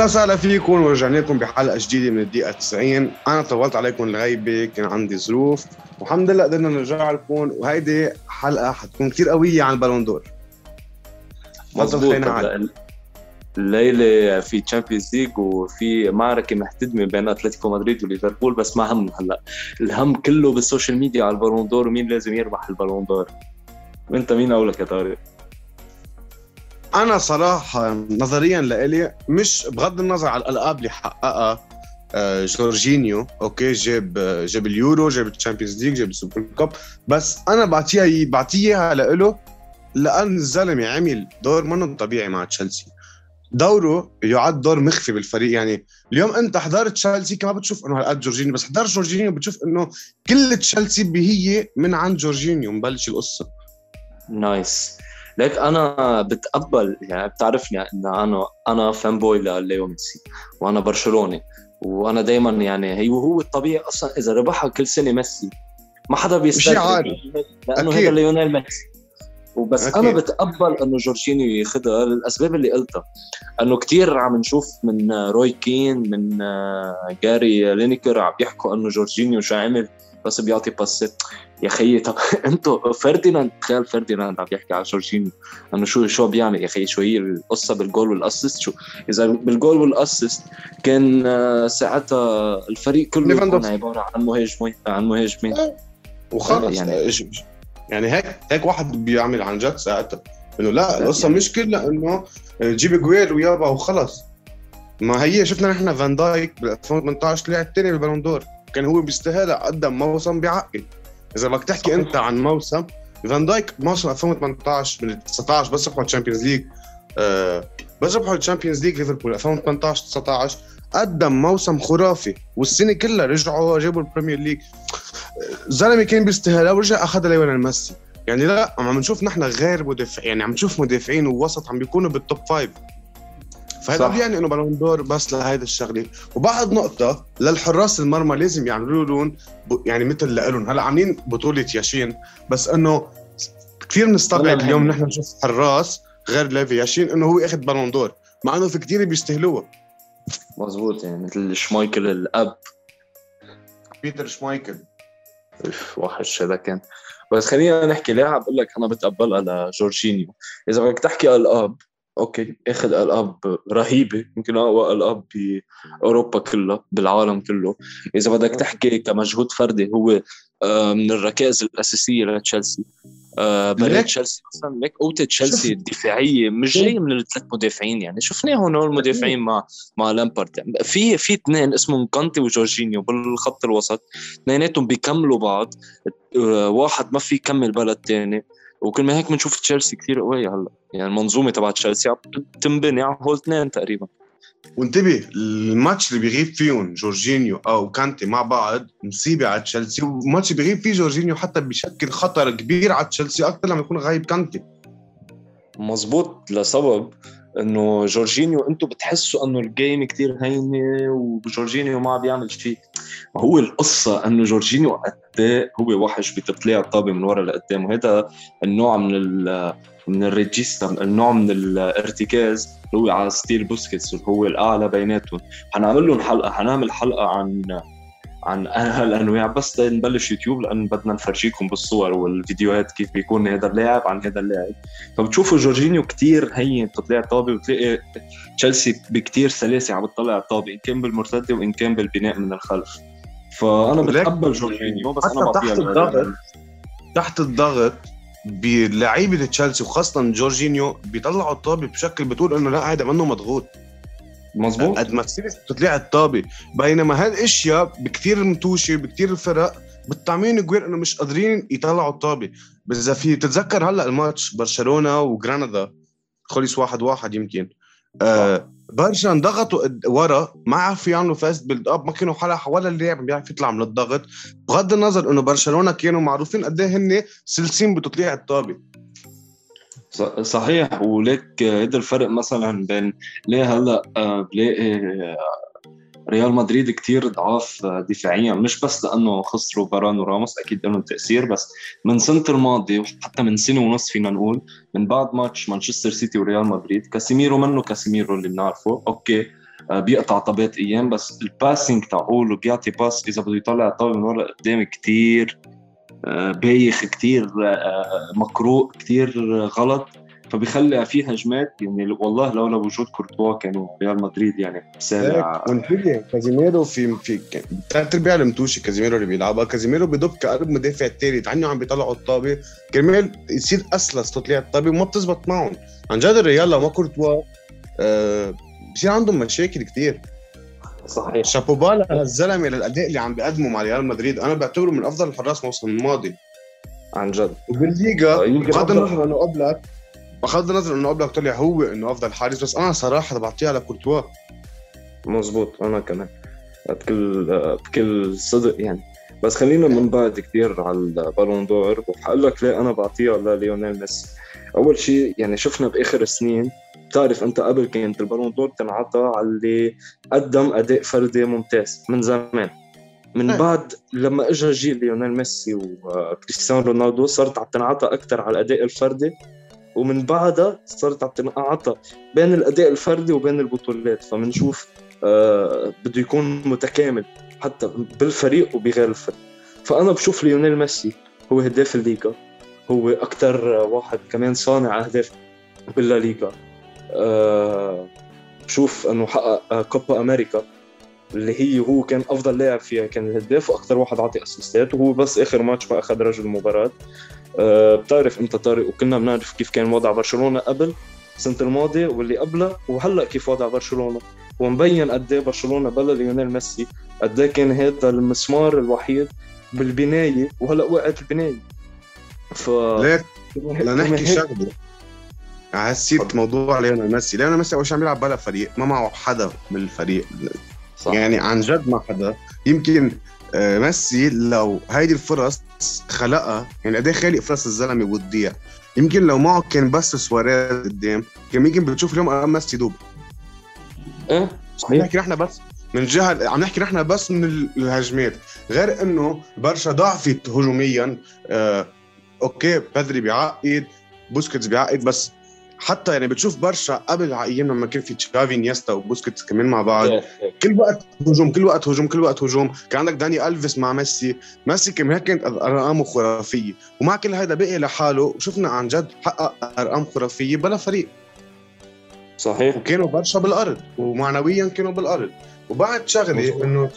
واهلا وسهلا فيكم ورجعنا لكم بحلقة جديدة من الدقيقة 90 أنا طولت عليكم الغيبه كان عندي ظروف. والحمد لله قدرنا نرجع لكم وهيدي حلقة حتكون كثير قوية عن ال Ballon d'Or. مظبوط. الليلة في Champions League وفي معركة محتدمة بين أتلتيكو مدريد وليفربول بس ما هم هلأ. الهم كله بال social media على ال Ballon d'Or ومين لازم يربح ال Ballon d'Or. وأنت مين أولك يا طارق؟ أنا صراحة نظريا لإلي مش بغض النظر على الالقاب اللي حققها آه، جورجينيو okay جاب جاب اليورو جاب ال Champions League جاب ال Super Cup بس أنا بعطيها بعطيها لإله لأن الزلمة عمل دور منه طبيعي مع تشيلسي. دوره يعد دور مخفي بالفريق. يعني اليوم أنت حضرت تشيلسي ما بتشوف إنه هالقد جورجينيو بس حضرت جورجينيو بتشوف إنه كل تشيلسي هي من عند جورجينيو. مبلش القصة. Nice. ليك أنا بتقبل يعني بتعرفني إن أنا أنا fanboy لليو ميسي وأنا برشلوني وأنا دائما يعني هي وهو الطبيعي أصلا إذا ربحها كل سنة ميسي ما حدا بيستغرب لأنه هذا ليونيل ميسي. وبس أكيد. أنا بتقبل إنه جورجينيو ياخذها للاسباب اللي قلتها إنه كثير عم نشوف من روي كين من جاري لينيكر عم يحكوا إنه جورجينيو شو عمل بس بيعطي باسات يا خيي طب أنتوا فرديناند تخيل فرديناند عم يحكي على جورجينيو إنه شو شو بيعمل؟ يا خيي شو هي القصة بالجول والاسيست شو؟ إذا بالجول والاسيست كان آه، ساعتها الفريق كله يكون عبارة عن مهاجمين عن مهاجمين وخلص. يعني يعني هيك هيك واحد بيعمل عن جد ساعتها. إنه لا القصة يعني. مش كلها إنه جيب جويل ويابا وخلص. ما هي شفنا نحن فان دايك ب 2018 طلع الثاني بال Ballon d'Or. كان هو بيستاهلها قدم موسم بيعقد إذا بدك تحكي أنت عن موسم فان دايك موسم 2018 2019 بس ربحوا الشامبيونز ليج آه بس ربحوا الشامبيونز ليج ليفربول 2018 19 قدم موسم خرافي والسنة كلها رجعوا جابوا البريمير ليج زلمة كان بيستاهلها ورجع أخذها ليونيل ميسي. يعني لا عم نشوف نحن غير مدافع يعني عم نشوف مدافعين ووسط عم بيكونوا بال top five فهذا بيعني إنه Ballon d'Or بس لهيدا الشغلة. وبعد نقطة للحراس المرمى لازم يعملوا لهم يعني مثل لهم هلأ عاملين بطولة ياشين بس إنه كثير بنستغرب اليوم نحن نشوف حراس غير ليف ياشين إنه هو أخذ Ballon d'Or مع إنه في كثير بيستاهلوها مزبوط يعني مثل شمايكل الأب. بيتر شمايكل. وحش هذا كان. بس خلينا نحكي لاعب بقول لك أنا بتقبلها لجورجينيو. إذا بدك تحكي الأب أوكي أخذ القاب رهيبة. يمكن اقوى القاب باوروبا كلها بالعالم كله. إذا بدك تحكي كمجهود فردي هو آه، من الركائز الأساسية لتشيلسي. آه، بريت تشيلسي أصلا. ليك قوه تشيلسي الدفاعية مش جاية من الثلاث مدافعين يعني. شفناهم هول المدافعين مع مع لامبارد. يعني في في اثنين اسمهم كانتي وجورجينيو بالخط الوسط. اثنيناتهم بيكملوا بعض. آه، واحد ما في يكمل بلا الثاني وكل ما هيك بنشوف تشيلسي كثير قوية هلا. يعني المنظومة تبع تشيلسي عم تنبني على هول اثنين تقريبا. وانتبه الماتش اللي بيغيب فيهم جورجينيو أو كانتي مع بعض مصيبة على تشيلسي والماتش اللي بيغيب فيه جورجينيو حتى بيشكل خطر كبير على تشيلسي أكثر لما يكون غايب كانتي. مزبوط لسبب إنه جورجينيو أنتم بتحسوا إنه ال game كتير هينة وجورجينيو ما عم بيعمل شيء هو القصة إنه جورجينيو قد إيه هو وحش بتطليع الطابة من ورا لقدام وهذا النوع من من ال regista النوع من الارتكاز اللي هو على style بوسكيتس اللي هو الأعلى بيناتهم. حنعمل لهم حلقة حنعمل حلقة عن عن هالانواع بس نبلش يوتيوب لأن بدنا نفرجيكم بالصور والفيديوهات كيف بيكون هذا اللاعب عن هذا اللاعب. فبتشوفوا جورجينيو كتير هين بتطلع طابة وتلاقي تشيلسي بكتير سلاسة عم بتطلع الطابه إن كان بالمرتدة وإن كان بالبناء من الخلف. فأنا بتقبل جورجينيو بس أنا تحت الضغط تحت الضغط بلعيبة تشيلسي وخاصة جورجينيو بيطلعوا الطابة بشكل بتقول إنه لا هذا منه مضغوط. مظبوط. قد ما تصير تطلع الطابة. بينما هالأشياء بكثير متوشه بكثير الفرق بالتعمين جوير إنه مش قادرين يطلعوا الطابة. بس إذا في تتذكر هلأ الماتش برشلونة وجرانادا خلص واحد واحد يمكن. آه برشا انضغطوا ورا ما عرفوا يعملوا fast build up ما كانوا حلا ولا اللاعب بيعرف يطلع من الضغط. بغض النظر إنه برشلونة كانوا معروفين قد إيه هن سلسين بتطليع الطابة. صحيح. وليك هذا الفرق مثلا بين ليه هلأ آه، بلاقي آه، ريال مدريد كتير ضعاف آه، دفاعيا. مش بس لأنه خسروا فاران وراموس أكيد لهم تأثير بس من سنة الماضي وحتى من سنة ونص فينا نقول من بعد ماتش مانشستر سيتي وريال مدريد كاسيميرو منه كاسيميرو اللي بنعرفه. أوكي آه، بيقطع طابات إيام بس ال passing تاعوله بيعطي pass إذا بده يطلع الطابه من ورا قدام كثير آه، بايخ كثير مقروء كثير غلط. فبيخلي في هجمات. يعني والله لولا وجود كورتوا كانوا ريال مدريد يعني سابع. وانتبه كازيميرو في في ثلاث ارباع الماتشات كازيميرو اللي بيلعبها. كازيميرو بيدب كقلب مدافع الثالث عنه عم بيطلعوا الطابة. كرمال يصير أسلس تطلع الطابة وما بتزبط معهم. عن جد الريال لو ما كورتوا آه بصير عندهم مشاكل كثير صحيح. شابوبا للزلمه للاداء اللي عم بيقدمه مع ريال مدريد. أنا بعتبره من أفضل الحراس موسم الماضي. عن جد. وبالليغا بغض النظر إنه قبلك بغض النظر إنه قبلك طلع هو إنه أفضل حارس بس أنا صراحة بعطيه على كورتوا. مزبوط أنا كمان. بكل بكل صدق يعني. بس خلينا من بعد كثير على ال Ballon d'Or. وحقول لك ليه أنا بعطيها لليونيل ميسي. أول شيء يعني شفنا بآخر السنين بتعرف انت قبل كانت ال Ballon d'Or تنعطى على اللي قدم أداء فردي ممتاز من زمان. من بعد لما اجى جيل ليونيل ميسي وكريستيانو رونالدو صارت عم تنعطى أكثر على الأداء الفردي ومن بعدها صارت عم تنعطى بين الأداء الفردي وبين البطولات. فبنشوف آه بده يكون متكامل حتى بالفريق وبغير الفريق. فأنا بشوف ليونيل ميسي هو هداف الليغا. هو أكثر واحد كمان صانع أهداف بالليغا. آه بشوف إنه حقق كوبا أمريكا اللي هي هو كان أفضل لاعب فيها كان الهداف وأكثر واحد عطي أسيستات وهو بس آخر ماتش ما اخذ رجل المباراه أه بتعرف أنت طارق وكلنا بنعرف كيف كان وضع برشلونة قبل السنة الماضية واللي قبلها وهلأ كيف وضع برشلونة. ومبين قد إيه برشلونة بلا ليونيل ميسي قد إيه كان هذا المسمار الوحيد بالبناية وهلأ وقعت البناية. ف ليك لنحكي شغلة. حسيت موضوع ليونيل ميسي. ليونيل ميسي أول شيء عم يلعب بلا فريق. ما معه حدا بالفريق صح. يعني عن جد ما حدا. يمكن آه، ميسي لو هيدي الفرص خلقها يعني قد خالق فرص الزلمة وتضيع يمكن لو معه كان بس سواريز قدام كان يمكن بتشوف اليوم أمام ميسي دوب. إيه؟ صحيح. نحكي نحن بس من جهة عم نحكي نحن بس من الهجمات. غير إنه برشا ضعفت هجوميا آه أوكي بيدري بيعقد بوسكيتس بيعقد بس حتى يعني بتشوف برشا قبل أيام لما كان في تشافي إنييستا وبوسكيتس كمان مع بعض. كل وقت هجوم كل وقت هجوم كل وقت هجوم. كان عندك داني ألفيس مع ميسي. ميسي كمان كانت أرقامه خرافية. ومع كل هذا بقي لحاله وشفنا عن جد حقق أرقام خرافية بلا فريق. صحيح. وكانوا برشا بالأرض. ومعنويا كانوا بالأرض. وبعد شغلة إنه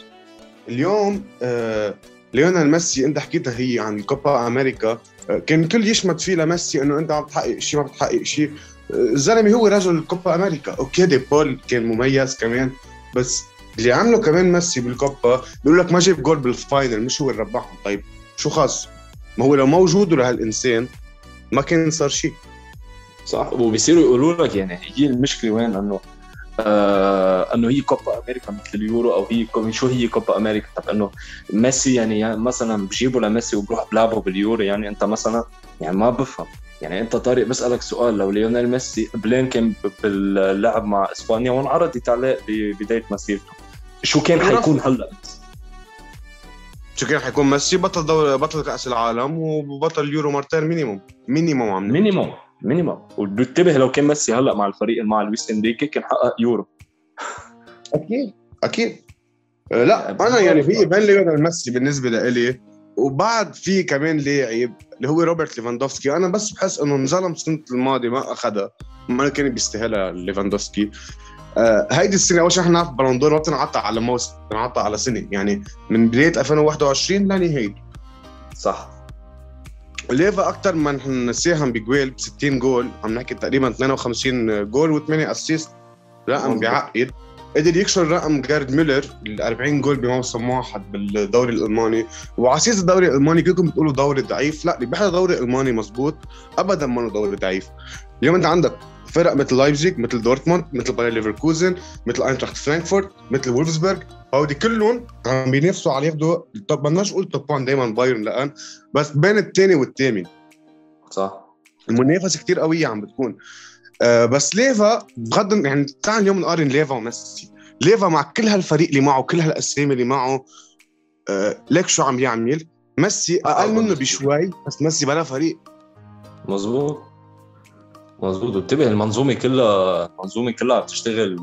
اليوم آه ليونيل ميسي أنت حكيتها هي عن كوبا أمريكا آه كان الكل يشمت فيه لميسي إنه أنت عم تحقق شيء ما بتحقق شيء الزلمه هو رجل كوبا أمريكا. okay دي بول كان مميز كمان بس اللي عمله كمان ميسي بالكوبا بيقول لك ما جاب goal بال final مش هو اللي ربحهم. طيب شو خص؟ ما هو لو ما وجوده لهالانسان ما كان صار شيء صح وبيصيروا يقولوا لك يعني هي المشكلة وين؟ إنه آه إنه هي كوبا أمريكا مثل اليورو أو هي شو هي كوبا أمريكا؟ طب إنه ميسي يعني, يعني مثلا بجيبوا لميسي وبروح بلعبوا باليورو يعني أنت مثلا يعني ما بفهم. يعني انت طارق بسألك سؤال لو ليونيل ميسي بلين كان بيلعب مع إسبانيا وانعرضت عليه ببدايه مسيرته شو كان حيكون هلا؟ شو كان حيكون ميسي؟ بطل دوري بطل كأس العالم وبطل اليورو مرتين minimum minimum عم minimum minimum وبنتبه لو كان ميسي هلا مع الفريق مع لويس إنريكي كان حقق يورو. أكيد. أكيد. لا أنا يعني في بين ليونيل ميسي بالنسبة لإلي وبعد في كمان لاعب اللي هو روبرت ليفاندوفسكي. أنا بس بحس إنه انظلم السنة الماضيه ما أخذها. ما كان بيستاهلها ليفاندوفسكي. آه هيدي السنة أول شيء في Ballon d'Or ما بتنعطى على موسم بتنعطى على سنة. يعني من بداية 2021 لنهايته. صح. ليفا أكثر من ساهم بجويل ب 60 جول. عم نحكي تقريبا 52 جول و8 assist رقم بيعقد. قدر يكسر رقم جيرد مولر ال 40 جول بموسم واحد بالدوري الألماني. أساس الدوري الألماني كلكم بتقولوا دوري ضعيف. لا اللي بيحضر دوري ألماني مزبوط ابدا ما دوري ضعيف. اليوم أنت عندك فرق مثل لايبزيج مثل دورتموند مثل باير ليفركوزن مثل أينتراخت فرانكفورت مثل وولفسبرغ. هودي كلهم عم بينافسوا على ياخذوا طب بدناش نقول top 1 دائما بايرن لأن بس بين الثاني والثامن صح. المنافسة كثير قوية عم بتكون. آه بس ليفا بغض يعني تعال اليوم نقارن ليفا وميسي. ليفا مع كل هالفريق اللي معه كل هالأسامي اللي معه آه ليك شو عم يعمل؟ ميسي أقل منه بشوي بس ميسي بلا فريق. مزبوط مظبوط. وانتبه المنظومة كلها المنظومة كلها بتشتغل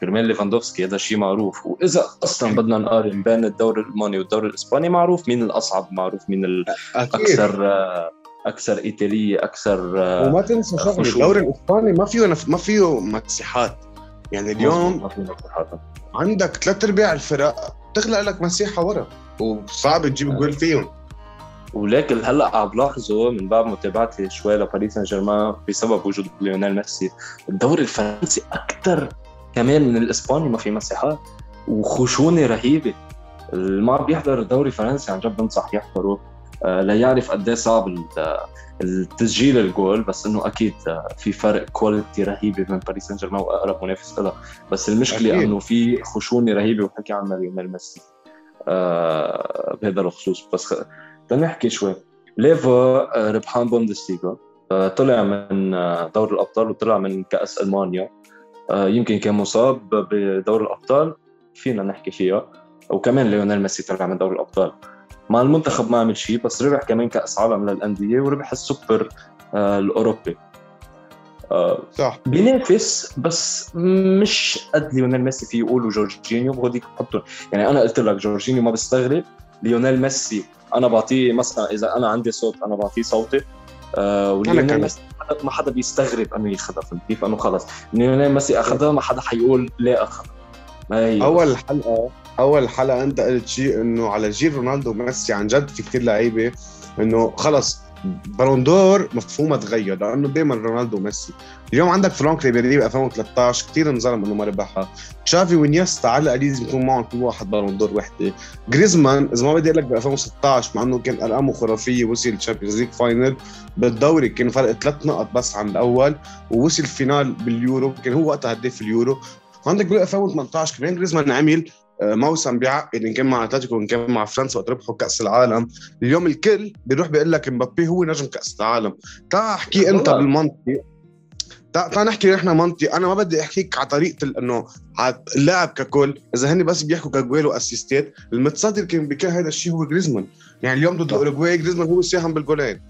كرمال ليفاندوفسكي هذا شيء معروف. وإذا أصلا بدنا نقارن بين الدوري الألماني والدوري الإسباني معروف مين الأصعب معروف مين الاكثر أكثر إيطالية أكثر وما تنسى شغله الدوري الإسباني ما فيه ما فيه مساحات. يعني اليوم عندك ثلاث أرباع الفرق تخلق لك مساحة ورا وصعب تجيب جول فيهم. ولكن هلأ عم بلاحظه من بعد متابعتي شوي لباريس سان جيرمان بسبب وجود ليونيل ميسي. الدوري الفرنسي أكثر كمان من الإسباني ما في مساحات وخشونة رهيبة. اللي ما بيحضر الدوري الفرنسي عن جد بنصح يحضره آه، ليعرف قد إيه صعب التسجيل الجول بس إنه أكيد آه، في فرق quality رهيبة بين باريس سان جيرمان وأقرب منافس لها بس المشكلة أكيد. إنه في خشونة رهيبة وحكي عنها ليونيل ميسي آه بهذا الخصوص. بس لنحكي شوي. ليفا آه، ربحان بوندسليغا. طلع من دوري الأبطال وطلع من كأس ألمانيا. يمكن كان مصاب بدور الأبطال فينا نحكي فيها. وكمان ليونيل ميسي طلع من دوري الأبطال. مع المنتخب ما عمل شيء بس ربح كمان كأس عالم للأندية وربح السوبر آه الأوروبي. آه صح. بينافس بس مش قد ليونيل ميسي في يقولوا جورجينيو بغضيك بحطهم. يعني أنا قلت لك جورجينيو ما بستغرب. ليونيل ميسي أنا بعطيه مثلا إذا أنا عندي صوت أنا بعطيه صوتي. آه وليونيل ميسي ما حدا بيستغرب إنه ياخذها فهمت كيف؟ إنه خلص. ليونيل ميسي أخذها ما حدا حيقول ليه أخذها. ما هي أول حلقة أول حلقة انت قلت شيء إنه على جيل رونالدو وميسي عن جد في كثير لعيبة إنه خلص Ballon d'Or مفهومها تغير لأنه دائما رونالدو وميسي. اليوم عندك فرانك ريبيري ب 2013 كثير انظلم إنه ما ربحها. تشافي وإنيستا على القليل بيكون معهم كل واحد Ballon d'Or وحدة. جريزمان إذا ما بدي أقول لك ب 2016 مع إنه كان ارقامه خرافيه وصل ال Champions League final بالدوري كان فرق ثلاث نقط بس عن الأول ووصل final باليورو كان هو وقتها هداف اليورو. وعندك بال 2018 كمان جريزمان عمل موسم بيعقد إن كان مع أتلتيكو وان كان مع فرنسا وقت ربحوا كأس العالم. اليوم الكل بيروح بيقول لك مبابي هو نجم كأس العالم. تعال احكي أنت بالمنطق. تعال نحكي نحن منطق. أنا ما بدي أحكيك على طريقة إنه على اللاعب ككل. إذا هن بس بيحكوا كجوال وأسيستات المتصدر كان بكل هذا الشيء هو جريزمان. يعني اليوم ضد أوروغواي جريزمان هو ساهم بالجولين.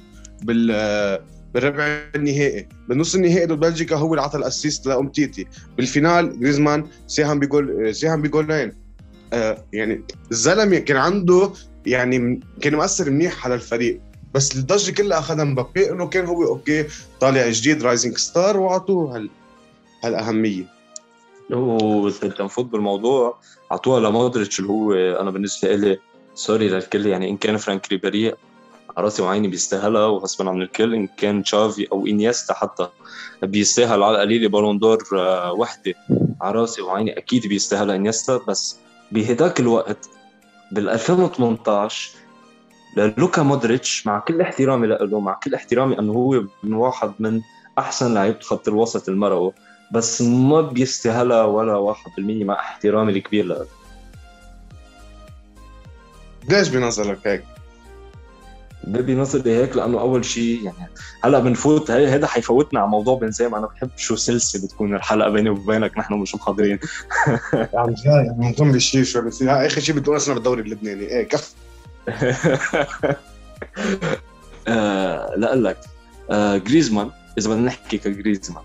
بال بالربع النهائي. بالنص النهائي ضد بلجيكا هو اللي عطى ال assist لامتيتي بال final جريزمان ساهم بجول ساهم بجولين. آه يعني الزلمة كان عنده يعني كان مؤثر منيح على الفريق بس الضجه كلها اخذها مبابي إنه كان هو okay طالع جديد rising star وأعطوه هال هالأهمية. واذا نفوت بالموضوع اعطوها لمودريتش اللي هو أنا بالنسبة لي sorry للكل يعني إن كان فرانك ريبيري رأسي وعيني بيستاهلها وغصبا عن الكل إن كان تشافي أو إنيستا حتى بيستاهل على القليله Ballon d'Or آه، وحدة على رأسي وعيني أكيد بيستاهلها إنيستا بس بهداك الوقت بال 2018 لوكا مودريتش مع كل احترامي له مع كل احترامي إنه هو من واحد من أحسن لعيبة خط الوسط المروا بس ما بيستاهلها ولا 1% مع احترامي الكبير له ليش بنظرك هيك؟ بنظري هيك لأنه أول شيء يعني هلأ بنفوت هذا حيفوتنا على موضوع بنزيما. أنا بحب شو سلسله بتكون الحلقة بيني وبينك نحن مش محاضرين عم جاي عم نقوم بشيء شو بصير آخر شيء بتقول أصلا بالدوري اللبناني. إيه كف. آه لا لك آه جريزمان إذا بدنا نحكي كجريزمان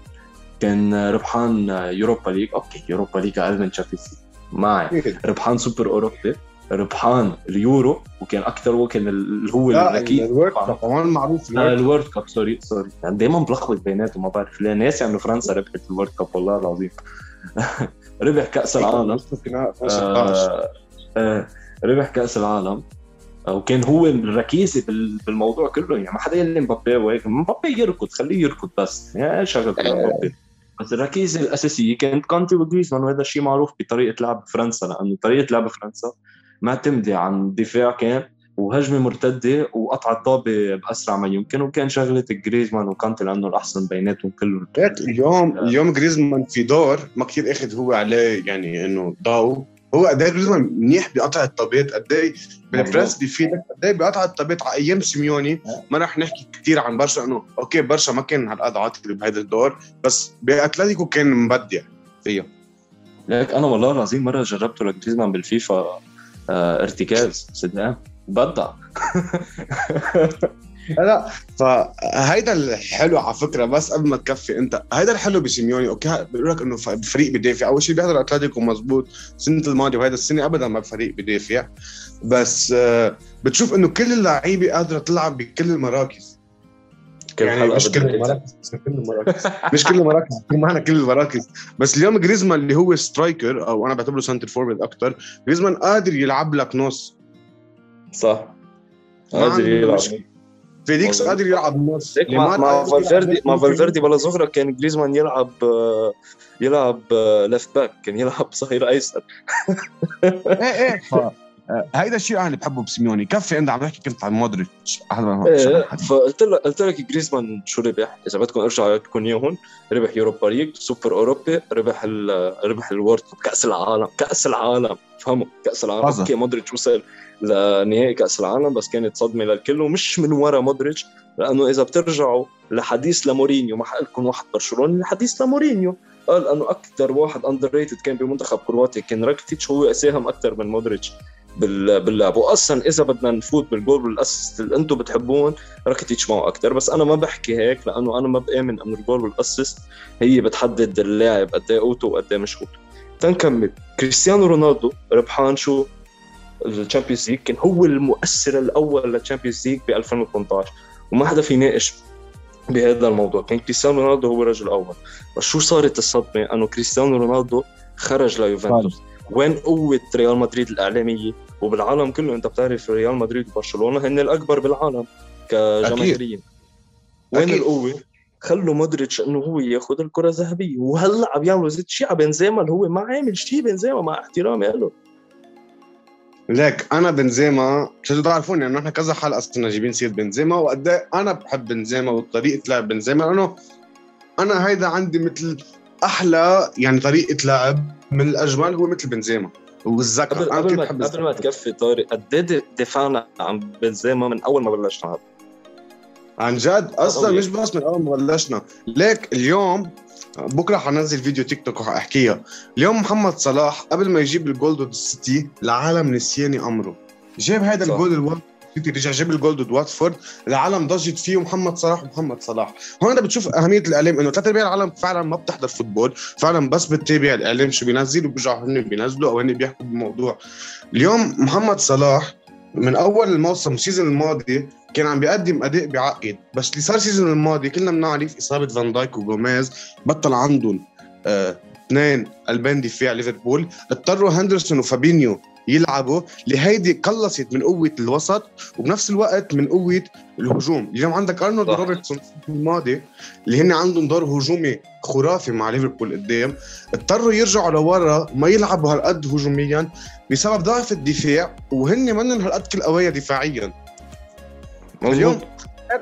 كان ربحان Europa League. Okay Europa League أقل من Champions معي ربحان سوبر أوروبي. ربحان اليورو وكان أكثر وكان اللي هو الاكيد ال World Cup كمان معروف ال World Cup. Sorry sorry. يعني دائما بلخبط بيناتهم ما بعرف ليه. ناسي إنه فرنسا ربحت ال World Cup والله العظيم. ربح كأس العالم. آه آه ربح كأس العالم. وكان هو الركيزه بالموضوع كله. يعني ما حدا يلي مبابي وهيك. مبابي يركض خليه يركض بس. يعني شغلة مبابي؟ بس الركيزه الاساسيه كانت كانتي وجريزمان وهذا الشيء معروف بطريقة لعب فرنسا لأنه طريقة لعب فرنسا معتمده عن دفاع كان وهجمة مرتدة وقطع الطابه بأسرع ما يمكن وكان شغلة جريزمان وكانتي لأنه الأحسن بيناتهم كلهم. اليوم اليوم جريزمان في دور ما كثير أخذ هو عليه يعني إنه ضوء هو قد إيه جريزمان منيح بقطع الطابات؟ قد إيه بال press بيفيدك قد إيه بقطع الطابات؟ على أيام سيميوني ما رح نحكي كثير عن برشا إنه أوكي برشا ما كان هالقد عاطل بهذا الدور بس بأتلتيكو كان مبدع فيها لك أنا والله العظيم مرة جربته لجريزمان بالفيفا ارتكاز صدقني. بدع لا فهيدا الحلو على فكرة بس قبل ما تكفي أنت هيدا الحلو بسيميوني أوكي بيقول لك إنه فريق بدافع. أول شيء بيحضر أتلتيكو مزبوط السنة الماضية وهيدا السنة ابدا ما بفريق بدافع. بس آه، بتشوف إنه كل اللعيبة قادرة تلعب بكل المراكز. يعني مش كل المراكز مش كل المراكز مش كل المراكز معنا كل المراكز بس اليوم جريزمان اللي هو striker أو أنا بعتبره center forward أكثر جريزمان قادر يلعب لك نص. صح. قادر يلعب. فيليكس قادر يلعب نص. مع مع فالفيردي مع فالفيردي بلا صغرى كان جريزمان يلعب يلعب left back كان يلعب ظهير أيسر. إيه إيه. هيدا الشيء أنا اللي بحبه بسيميوني. كفي انت عم تحكي كنت عن مودريتش. إيه فقلت لك قلت لك جريزمان شو ربح؟ إذا بدكم إرجعوا لكم إياهم ربح يوروبا ليج سوبر أوروبي ربح ال ربح الورد كأس العالم كأس العالم. فهموا؟ كأس العالم. أوكي مودريتش وصل لنهائي كأس العالم بس كانت صدمة للكل ومش من ورا مودريتش لأنه إذا بترجعوا لحديث لمورينيو ما لكم واحد برشلوني الحديث لمورينيو. قال أنه أكثر واحد underrated كان بمنتخب كرواتيا كان راكتيتش هو ساهم أكثر من مودريتش. باللعب واصلا إذا بدنا نفوت بال goal وال assist اللي أنتم بتحبون راكيتيتش معه أكثر بس أنا ما بحكي هيك لأنه أنا ما بآمن إنه ال goal وال assist هي بتحدد اللاعب قد إيه اوتو وقد إيه مش اوتو تنكمل. كريستيانو رونالدو ربحان شو؟ الشامبيونز ليج. كان هو المؤثر الأول للشامبيونز ليج ب 2018 وما حدا في يناقش بهذا الموضوع. كان كريستيانو رونالدو هو الرجل الأول. بس شو صارت الصدمة؟ أنه كريستيانو رونالدو خرج ليوفنتوس. وين قوة ريال مدريد الإعلامية؟ وبالعالم كله أنت بتعرف ريال مدريد وبرشلونة هن الأكبر بالعالم كجماهيريين وين أكيد. القوة؟ خلوا مودريتش إنه هو ياخذ الكرة الذهبية. وهلأ عم يعملوا زيت شيء على بنزيما اللي هو ما عامل شيء بنزيما مع احترامي له. ليك أنا بنزيما بتقدروا تعرفوني إنه إحنا كذا حلقة صرنا جايبين سيره بنزيما وقد إيه أنا بحب بنزيما وطريقة لعب بنزيما لأنه أنا هيدا عندي مثل أحلى يعني طريقة لعب من الاجمل هو مثل بنزيما. والذكاء. قبل, قبل ما قبل ما تكفي طارق قد إيه دفعنا عن بنزيما من أول ما بلشنا عن جد؟ أصلا مش بس من أول ما بلشنا. ليك اليوم بكرة حنزل فيديو تيك توك وحاحكيها اليوم محمد صلاح قبل ما يجيب الجولد السيتي العالم نسيانة أمره. جاب هذا الجول الوقت سيتي رجع جاب الجول ضد واتفورد. العالم ضجت فيه محمد صلاح ومحمد صلاح. هون بتشوف أهمية الإعلام إنه ثلاث ارباع العالم فعلا ما بتحضر football. فعلا بس بتتابع الإعلام شو بينزل وبيرجعوا هن بينزلوا أو هن بيحكوا بالموضوع اليوم محمد صلاح من أول الموسم ال season الماضي كان عم بيقدم أداء بعقد بس اللي صار ال season الماضي كلنا بنعرف إصابة فان دايك وجوميز بطل عندهم آه، اثنين قلبين دفاع ليفربول. اضطروا هندرسون وفابينيو يلعبوا لهيدي قلصت من قوة الوسط وبنفس الوقت من قوة الهجوم. اليوم عندك أرنولد وروبرتسون الماضي اللي هن عندهم دور هجومي خرافي مع ليفربول قدام. اضطروا يرجعوا لورا ما يلعبوا هالقد هجوميا بسبب ضعف الدفاع وهن منن هالقد كل قوايا دفاعيا. اليوم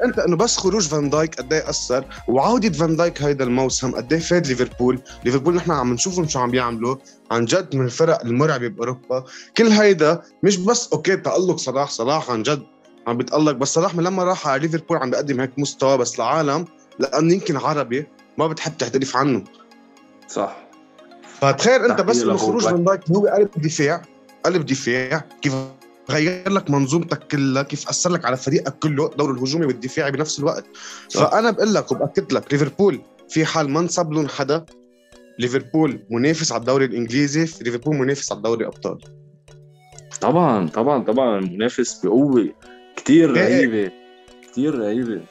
انت انه بس خروج فان دايك قد إيه أثر؟ وعودة فان دايك هيدا الموسم قد إيه فاد ليفربول؟ ليفربول نحن عم نشوفهم شو عم بيعملوا. عن جد من الفرق المرعبة بأوروبا. كل هيدا مش بس أوكي تألق صلاح صلاح عن جد عم بيتالق بس صلاح من لما راح على ليفربول عم بيقدم هيك مستوى بس العالم لأنه يمكن عربي ما بتحب تعترف عنه. صح. فتخيل انت بس انه خروج فان دايك هو قلب دفاع قلب دفاع كيف غير لك منظومتك كلها كيف أثر لك على فريقك كله دور الهجومي والدفاعي بنفس الوقت. فأنا بقول لك وبأكد لك ليفربول في حال ما انصب لهم حدا ليفربول منافس على الدوري الإنجليزي ليفربول منافس على دوري الأبطال. طبعا طبعا طبعا منافس بقوة كثير إيه،. رهيبة. كثير رهيبة.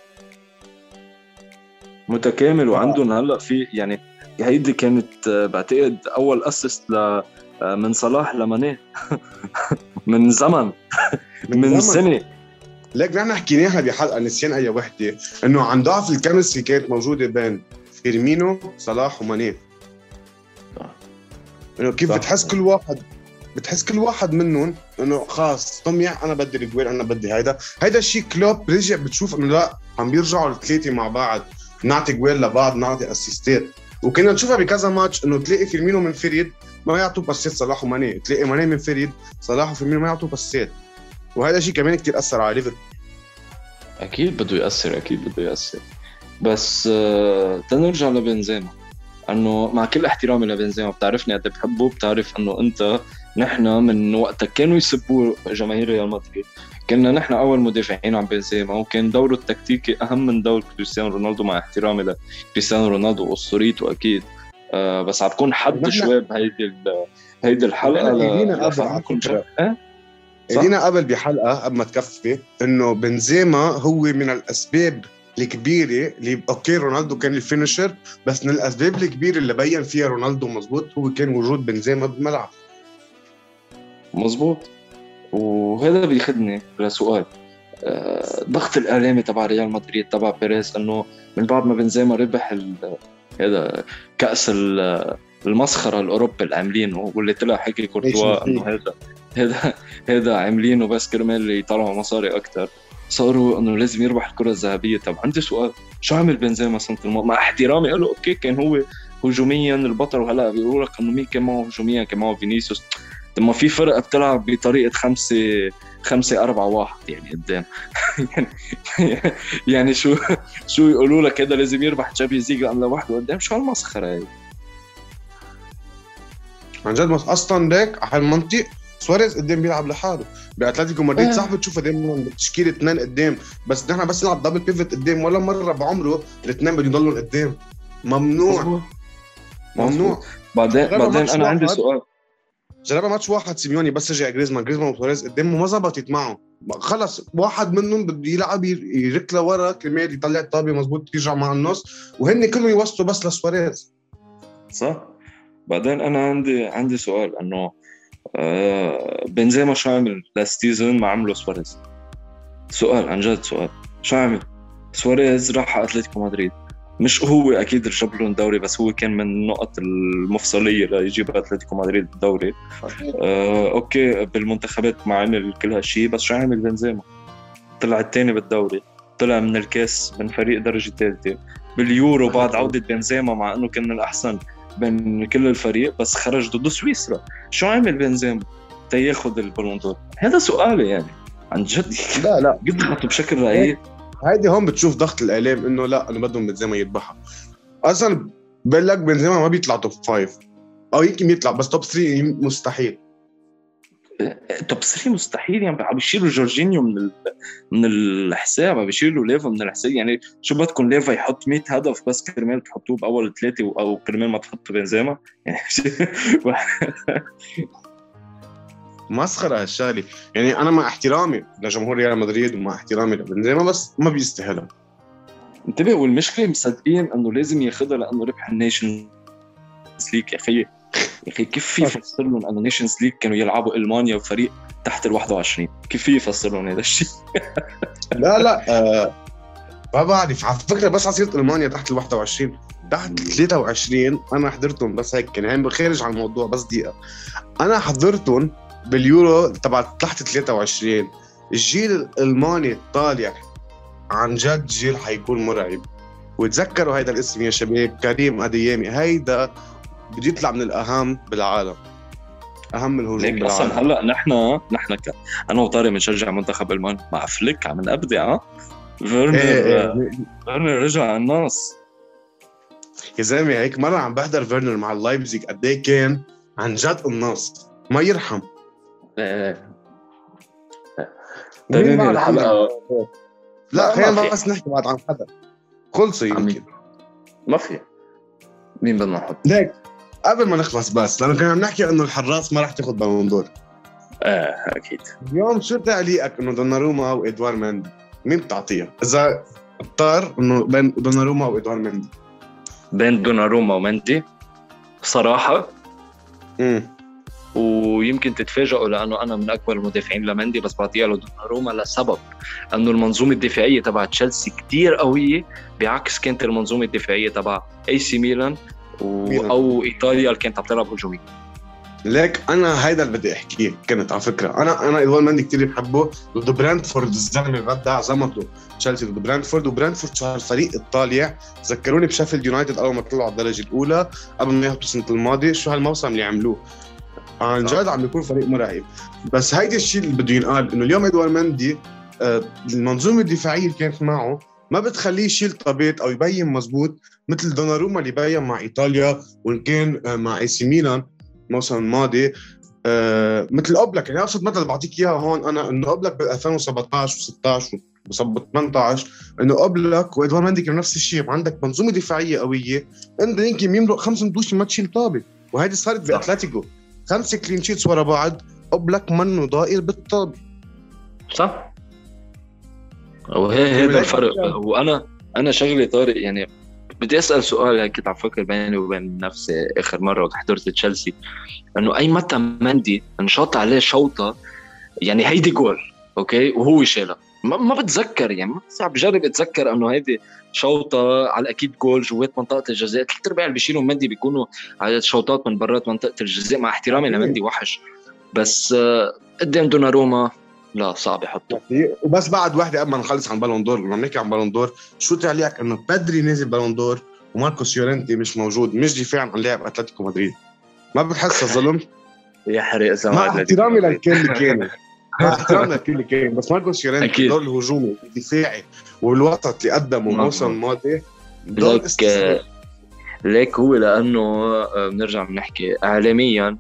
متكامل وعندهم هلأ في يعني هيدي كانت بعتقد أول اسست ل من صلاح لماني من زمن. من سنة. ليك نحن حكيناها بحلقه نسيان أي وحدة. إنه عن ضعف ال chemistry كانت موجودة بين فيرمينو صلاح وماني إنه كيف بتحس كل واحد بتحس كل واحد منهم إنه خلص طميع أنا بدي الجوال أنا بدي هيدا. هيدا الشيء كلوب رجع بتشوف إنه لا عم بيرجعوا الثلاثه مع بعض. نعطي جوال لبعض نعطي assistات. وكنا نشوفها بكذا ماتش إنه تلاقي فيرمينو مفرد ما يعطوا passات صلاح وماني. تلاقي ماني مفرد صلاح وفيرمينو ما يعطوا passات وهذا الشيء كمان كثير أثر على ليفربول. أكيد بده يأثر أكيد بده يأثر. بس آه تنرجع لبنزيما. إنه مع كل احترامي لبنزيما بتعرفني قد إيه بحبه بتعرف إنه أنت نحن من وقتها كانوا يسبوا جماهير ريال مدريد. كنا نحن أول مدافعين عن بنزيما وكان دوره التكتيكي أهم من دور كريستيانو رونالدو مع احترامي لكريستيانو رونالدو واسطوريته أكيد. آه بس عم تكون حد شوي بهيدي هيدي الحلقة ايدينا قبل ايدينا قبل بحلقة قبل ما تكفي إنه بنزيما هو من الأسباب الكبيرة اللي أوكي رونالدو كان ال finisher بس من الأسباب الكبيرة اللي بين فيها رونالدو مزبوط هو كان وجود بنزيما بالملعب. مزبوط وهذا بياخذني لسؤال. آه، ضغط الاعلامي تبع ريال مدريد تبع بيريز إنه من بعد ما بنزيما ربح هذا كأس المسخرة الأوروبي اللي عاملينه واللي طلع حكي كورتوا إنه هذا هذا هذا عاملينه بس كرمال يطلعوا مصاري أكثر صاروا إنه لازم يربح الكرة الذهبية. طب عندي سؤال شو عمل بنزيما سنه الماضي مع احترامي له؟ أوكي كان هو هجوميا البطل وهلأ بيقولوا لك إنه مين كان معه هجوميا؟ كان معه فينيسيوس. طب ما في فرقة بتلعب بطريقة خمسة خمسة أربعة واحد يعني قدام. يعني يعني شو شو يقولوا لك هذا لازم يربح تشامبيونز ليج لأنه لوحده قدام شو هالمسخرة هي عن جد أصلا ليك على المنطق سواريز قدام بيلعب لحاله. بأتلتيكو مدريد صح بتشوفه دائما بتشكيله اثنين قدام. بس نحن بس نلعب double pivot قدام. ولا مرة بعمره الاثنين بدهم يضلوا قدام ممنوع. ممنوع. بعدين بعدين أنا عندي سؤال. جربها ماتش واحد سيميوني بس رجع جريزمان جريزمان وسواريز قدامه ما زبطت معه خلص واحد منهم بده يلعب يرك لورا كرمال يطلع الطابة مزبوط يرجع مع النص وهن كلهم يوصلوا بس لسواريز. صح. بعدين أنا عندي عندي سؤال إنه آه بنزيما شو عمل last season ما عمله سواريز؟ سؤال عن جد سؤال. شو عمل سواريز راح على أتلتيكو مدريد. مش هو أكيد جاب لهم دوري بس هو كان من النقط المفصلية ليجيب أتلتيكو مدريد الدوري آه أوكي بالمنتخبات ما عمل كل هالشيء بس شو عمل بنزيما؟ طلع الثاني بالدوري طلع من الكاس من فريق درجة ثالثه باليورو بعد عودة بنزيما مع إنه كان الأحسن بين كل الفريق بس خرج ضد سويسرا. شو عمل بنزيما؟ تياخذ ال Ballon d'Or. هذا سؤالي يعني عن جد. لا لا. بشكل رهيب. هيدي هون بتشوف ضغط الاعلام إنه لا إنه بدهم بنزيما يذبحها أصلا بقول لك بنزيما ما بيطلع top five أو يمكن يطلع بس top 3 مستحيل. top 3 مستحيل يعني عم بيشيلوا جورجينيو من ال... من الحساب عم بيشيلوا ليفا من الحساب. يعني شو بدكم ليفا يحط 100 هدف بس كرمال تحطوه بأول ثلاثة أو كرمال ما تحطوا بنزيما؟ يعني مسخره هالشغله يعني أنا مع احترامي لجمهور ريال مدريد ومع احترامي لبنزيما بس ما بيستاهلها انتبه والمشكلة مصدقين إنه لازم ياخذها لأنه ربح ال Nations League. يا أخي يا أخي كيف فيي فسر لهم إنه Nations League كانوا يلعبوا ألمانيا وفريق تحت ال 21 كيف فيي فسر لهم هذا الشيء؟ لا لا آه ما بعرف. على فكرة بس ع سيرة ألمانيا تحت ال 21 تحت 23 أنا حضرتهم بس هيك كان يعني خارج عن الموضوع بس دقيقة. أنا حضرتهم باليورو تبع تحت 23 الجيل الألماني الطالع عن جد جيل حيكون مرعب. وتذكروا هيدا الاسم يا شباب كريم أديامي. هيدا بده يطلع من الأهم بالعالم. أهم الهجوم بالعالم. أصلا هلأ نحن نحن ك... أنا وطارق بنشجع منتخب المانيا مع فليك عم نبدع ها؟ فيرنر إيه إيه. فيرنر رجع على الناس يا زلمة هيك مرة عم بحضر فيرنر مع اللايبزيج قد إيه كان عن جد الناس ما يرحم. تنين الحلقة لا خلينا بس نحكي بعد عن حدا. خلصوا يمكن. ما في. مين بدنا نحط؟ ليك قبل ما نخلص بس لأنه كنا عم نحكي إنه الحراس ما راح تاخذ Ballon d'Or إيه أكيد. اليوم شو تعليقك إنه دوناروما وادوار مندي؟ مين بتعطيها؟ إذا اضطر إنه بين دوناروما وادوار مندي. بين دوناروما ومندي صراحة امم ويمكن تتفاجئوا لأنه أنا من أكبر المدافعين لمندي بس بعطيها له دوناروما لسبب انه المنظومة الدفاعية تبع تشيلسي كثير قوية بعكس كانت المنظومة الدفاعية تبع اي سي ميلان و... أو إيطاليا اللي كانت عم تلعب هجومي ليك أنا هيدا اللي بدي أحكيه كنت على فكرة. أنا أنا ادوار مندي كثير بحبه. ضد برانتفورد الزلمة غدا زمطه تشيلسي ضد برانتفورد وبرانتفورد شو هالفريق الطالع. ذكروني بشيفيلد يونايتد أول ما طلعوا على الدرجة الأولى قبل ما يهبطوا السنة الماضية شو هالموسم اللي عملوه؟ عن جد عم بيكون فريق مرعب. بس هيدي الشيء اللي بده ينقال إنه اليوم ادوار مندي آه، المنظومة الدفاعية اللي كانت معه ما بتخليه يشيل طابات أو يبين مزبوط مثل دوناروما اللي بين مع إيطاليا وإن كان آه، مع إي سي ميلان الموسم الماضي. آه مثل اوبلك يعني ابسط مثل بعطيك إياها هون أنا إنه اوبلك بال 2017 و16 و 18 إنه اوبلك وادوار مندي كانوا نفس الشيء. عندك منظومة دفاعية قوية انت يمكن يمرق خمس متوش ما تشيل طابة. وهيدي صارت بأتلتيكو. خمسة clean sheets ورا بعض اوبلك منه داقر بالطابه صح؟ وهي هذا الفرق. وأنا أنا شغلة طارق يعني بدي أسأل سؤال كنت عم فكر بيني وبين نفسي آخر مرة وقت حضرت تشيلسي إنه أي متى مندي انشاط عليه شوطة؟ يعني هيدي جول أوكي؟ وهو شالها. ما, ما بتذكر يعني ما صعب بجرب اتذكر إنه هيدي شوطة على أكيد جول جوات منطقة الجزاء. ثلاث ارباع اللي بيشيلوا مندي بيكونوا على شوطات من برات منطقة الجزاء مع احترامي لمندي وحش. بس آه، قدام دوناروما لا صعب يحطه وبس بعد وحده قبل ما نخلص عن بالون دور لما نحكي عن بالون دور شو تعليقك إنه بدري نازل بالون دور وماركوس يورنتي مش موجود مش دفاعا عن لاعب أتلتيكو مدريد. ما بتحس ظلم؟ يحرق زمان مع احترامي للكل كان للكل اللي كان بس ماركوس يورنتي الدور الهجومي الدفاعي والوسط اللي قدمه الموسم الماضي. ليك ليك هو لأنه آه، بنرجع بنحكي اعلاميا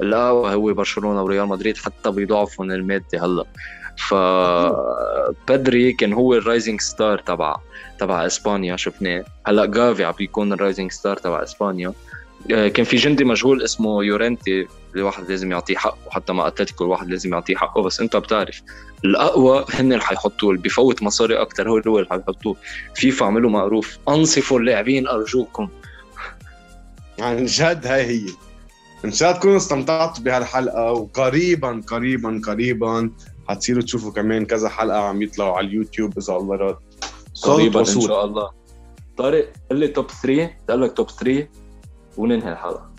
الاقوى هو برشلونة وريال مدريد حتى بيضعفهم المادي هلأ. ف بدري كان هو ال rising star تبع تبع إسبانيا شفناه. هلأ جافي عم بيكون ال rising star تبع إسبانيا. كان في جندي مجهول اسمه يورنتي الواحد لازم يعطيه حقه حتى مع أتلتيكو الواحد لازم يعطيه حقه بس أنت بتعرف الأقوى هن اللي حيحطوه اللي بفوت مصاري أكثر هو اللي حيحطوه. فيفا عملوا معروف أنصفوا اللاعبين أرجوكم. عن جد هاي هي. ان شاء الله تكونوا استمتعتوا بهالحلقة وقريبا قريبا قريبا حتصيروا تشوفوا كمان كذا حلقة عم يطلعوا على اليوتيوب إذا الله راد قريبا إن شاء الله. طارق قل لي توب 3 قال لك توب 3 وننهي الحلقة.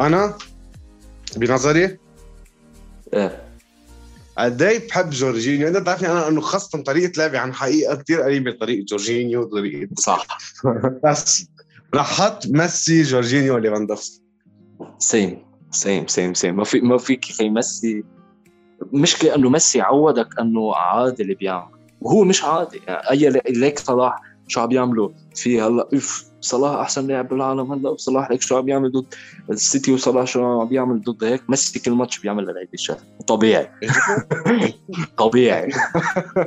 أنا؟ بنظري؟ إيه. قد إيه بحب جورجينيو؟ أنت بتعرفني أنا إنه خاصه طريقة لعبي عن حقيقة كثير قريبة لطريقه جورجينيو وطريقة صح. بس رح حط ميسي جورجينيو ليفاندوفسكي. same same same same ما في ما فيك ميسي. مشكلة إنه ميسي عودك إنه عادي اللي بيعمل. وهو مش عادي يعني أي ليك صلاح شو عم يعملوا؟ في هلأ اف صلاح أحسن لاعب بالعالم هلأ وصلاح ليك شو عم يعمل ضد السيتي وصلاح شو عم بيعمل ضد هيك ميسي كل ماتش بيعمل هيدي الشغله طبيعي. طبيعي.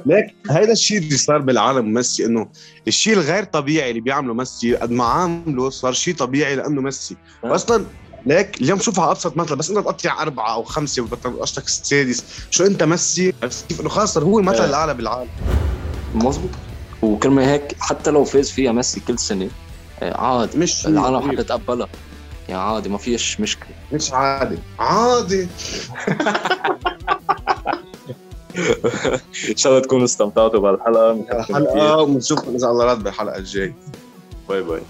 ليك هيدا الشيء اللي صار بالعالم ميسي إنه الشيء الغير طبيعي اللي بيعمله ميسي قد ما عامله صار شيء طبيعي لأنه ميسي. أصلا ليك اليوم شوفها أبسط مثلا بس انت تقطع أربعة أو خمسة وبطل السادس شو أنت ميسي؟ كيف إنه خلص هو المثل الاعلى بالعالم. مزبوط وكرمال هيك حتى لو فاز فيها ميسي كل سنة آه، عادي. مش العالم حتتقبلها يعني عادي ما فيش مشكلة. مش عادي. عادي. إن شاء الله تكونوا استمتعتوا بهالحلقة الحلقة وبنشوفكم اذا الله راد بالحلقة الجاي. باي باي.